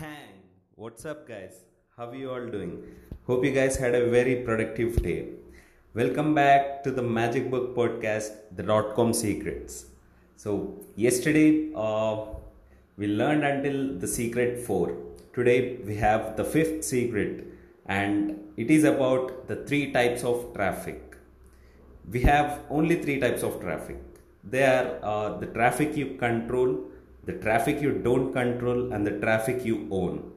Bang! What's up, guys? How are you all doing? Hope you guys had a very productive day. Welcome back to the Magic Book Podcast, the dot com secrets. So, yesterday uh, we learned until the secret 4. Today we have the fifth secret, and it is about the three types of traffic. We have only three types of traffic. They are uh, the traffic you control, the traffic you don't control, and the traffic you own.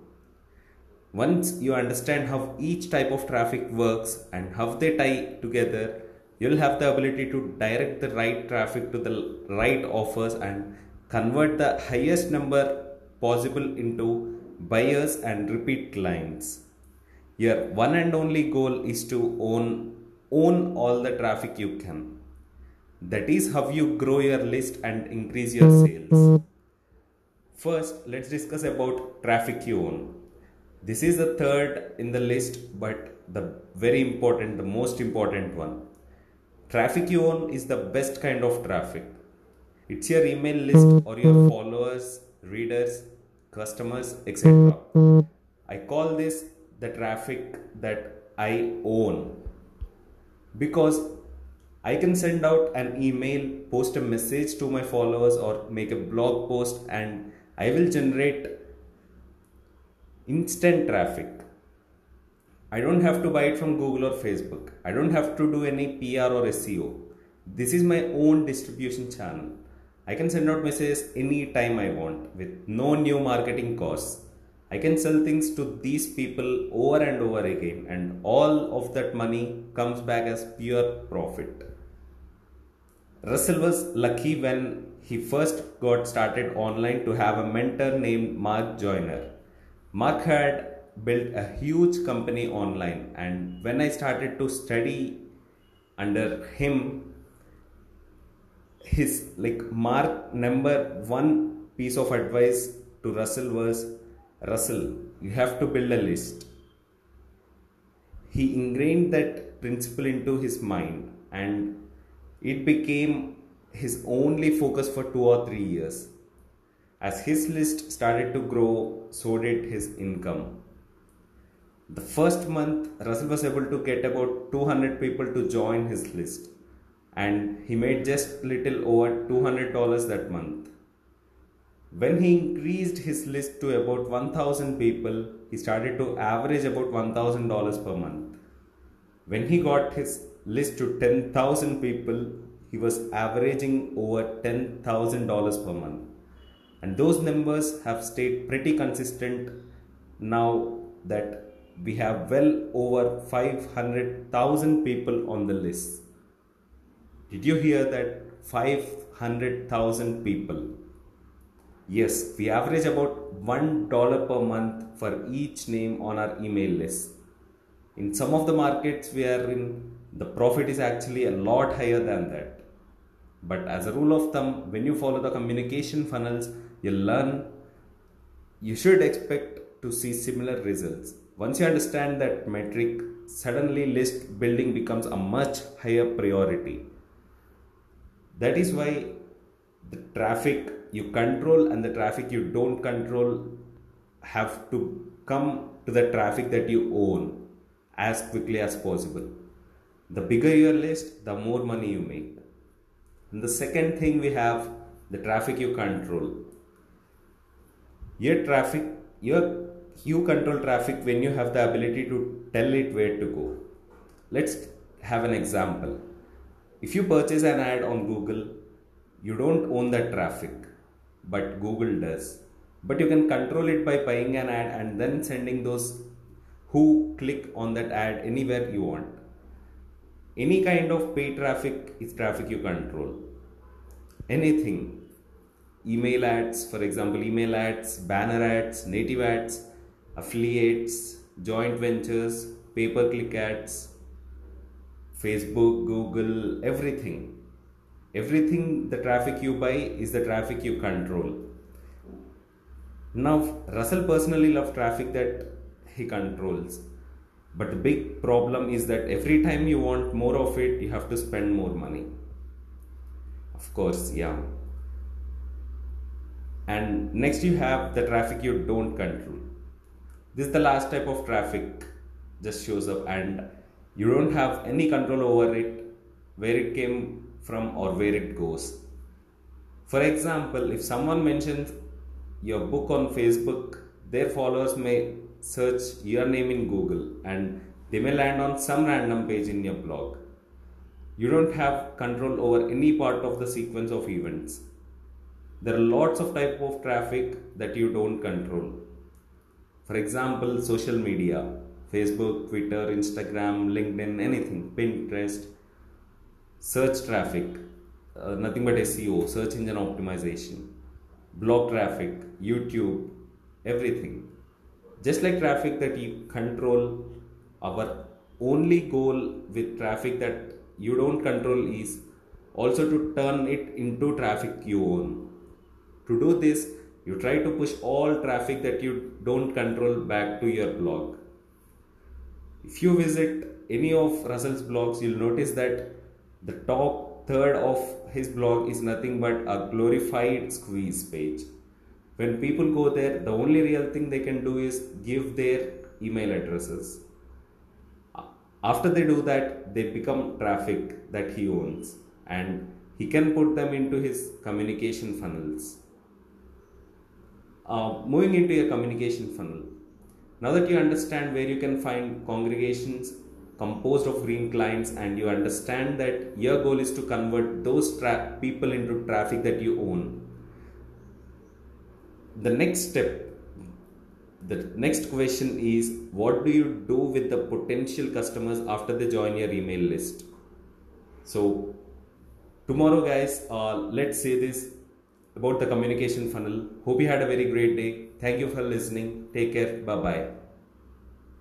Once you understand how each type of traffic works and how they tie together, you'll have the ability to direct the right traffic to the right offers and convert the highest number possible into buyers and repeat clients. Your one and only goal is to own own all the traffic you can. That is how you grow your list and increase your sales. First, let's discuss about traffic you own. This is the third in the list, but the very important, the most important one. Traffic you own is the best kind of traffic. It's your email list or your followers, readers, customers, etc. I call this the traffic that I own because I can send out an email, post a message to my followers, or make a blog post, and I will generate instant traffic. I don't have to buy it from Google or Facebook. I don't have to do any PR or SEO. This is my own distribution channel. I can send out messages anytime I want with no new marketing costs. I can sell things to these people over and over again, and all of that money comes back as pure profit. Russell was lucky when he first got started online to have a mentor named Mark Joyner. Mark had built a huge company online, and when I started to study under him, his like Mark number one piece of advice to Russell was Russell, you have to build a list. He ingrained that principle into his mind, and it became his only focus for two or three years. As his list started to grow, so did his income. The first month, Russell was able to get about 200 people to join his list, and he made just little over $200 that month. When he increased his list to about 1000 people, he started to average about $1000 per month. When he got his list to 10,000 people, he was averaging over $10,000 per month. And those numbers have stayed pretty consistent now that we have well over 500,000 people on the list. Did you hear that? 500,000 people. Yes, we average about $1 per month for each name on our email list. In some of the markets we are in, the profit is actually a lot higher than that. But as a rule of thumb, when you follow the communication funnels, you learn you should expect to see similar results. Once you understand that metric, suddenly list building becomes a much higher priority. That is why the traffic you control and the traffic you don't control have to come to the traffic that you own as quickly as possible. The bigger your list, the more money you make. And the second thing we have the traffic you control. Your traffic, your you control traffic when you have the ability to tell it where to go. Let's have an example. If you purchase an ad on Google, you don't own that traffic, but Google does. But you can control it by buying an ad and then sending those who click on that ad anywhere you want. Any kind of paid traffic is traffic you control. Anything. Email ads, for example, email ads, banner ads, native ads, affiliates, joint ventures, pay per click ads, Facebook, Google, everything. Everything the traffic you buy is the traffic you control. Now, Russell personally loves traffic that he controls. But the big problem is that every time you want more of it, you have to spend more money. Of course, yeah. And next, you have the traffic you don't control. this is the last type of traffic just shows up and you don't have any control over it where it came from or where it goes for example if someone mentions your book on facebook their followers may search your name in google and they may land on some random page in your blog. You don't have control over any part of the sequence of events. There are lots of type of traffic that you don't control. For example social media facebook twitter instagram linkedin anything pinterest. Search traffic uh, nothing but seo search engine optimization. Blog traffic youtube everything just like traffic that you control our only goal with traffic that you don't control is also to turn it into traffic you own to do this, you try to push all traffic that you don't control back to your blog. If you visit any of Russell's blogs, you'll notice that the top third of his blog is nothing but a glorified squeeze page. When people go there, the only real thing they can do is give their email addresses. After they do that, they become traffic that he owns and he can put them into his communication funnels. Uh, moving into your communication funnel. Now that you understand where you can find congregations composed of green clients and you understand that your goal is to convert those tra- people into traffic that you own. The next step, the next question is what do you do with the potential customers after they join your email list? So, tomorrow, guys, uh, let's say this about the communication funnel. Hope you had a very great day. Thank you for listening. Take care. Bye bye.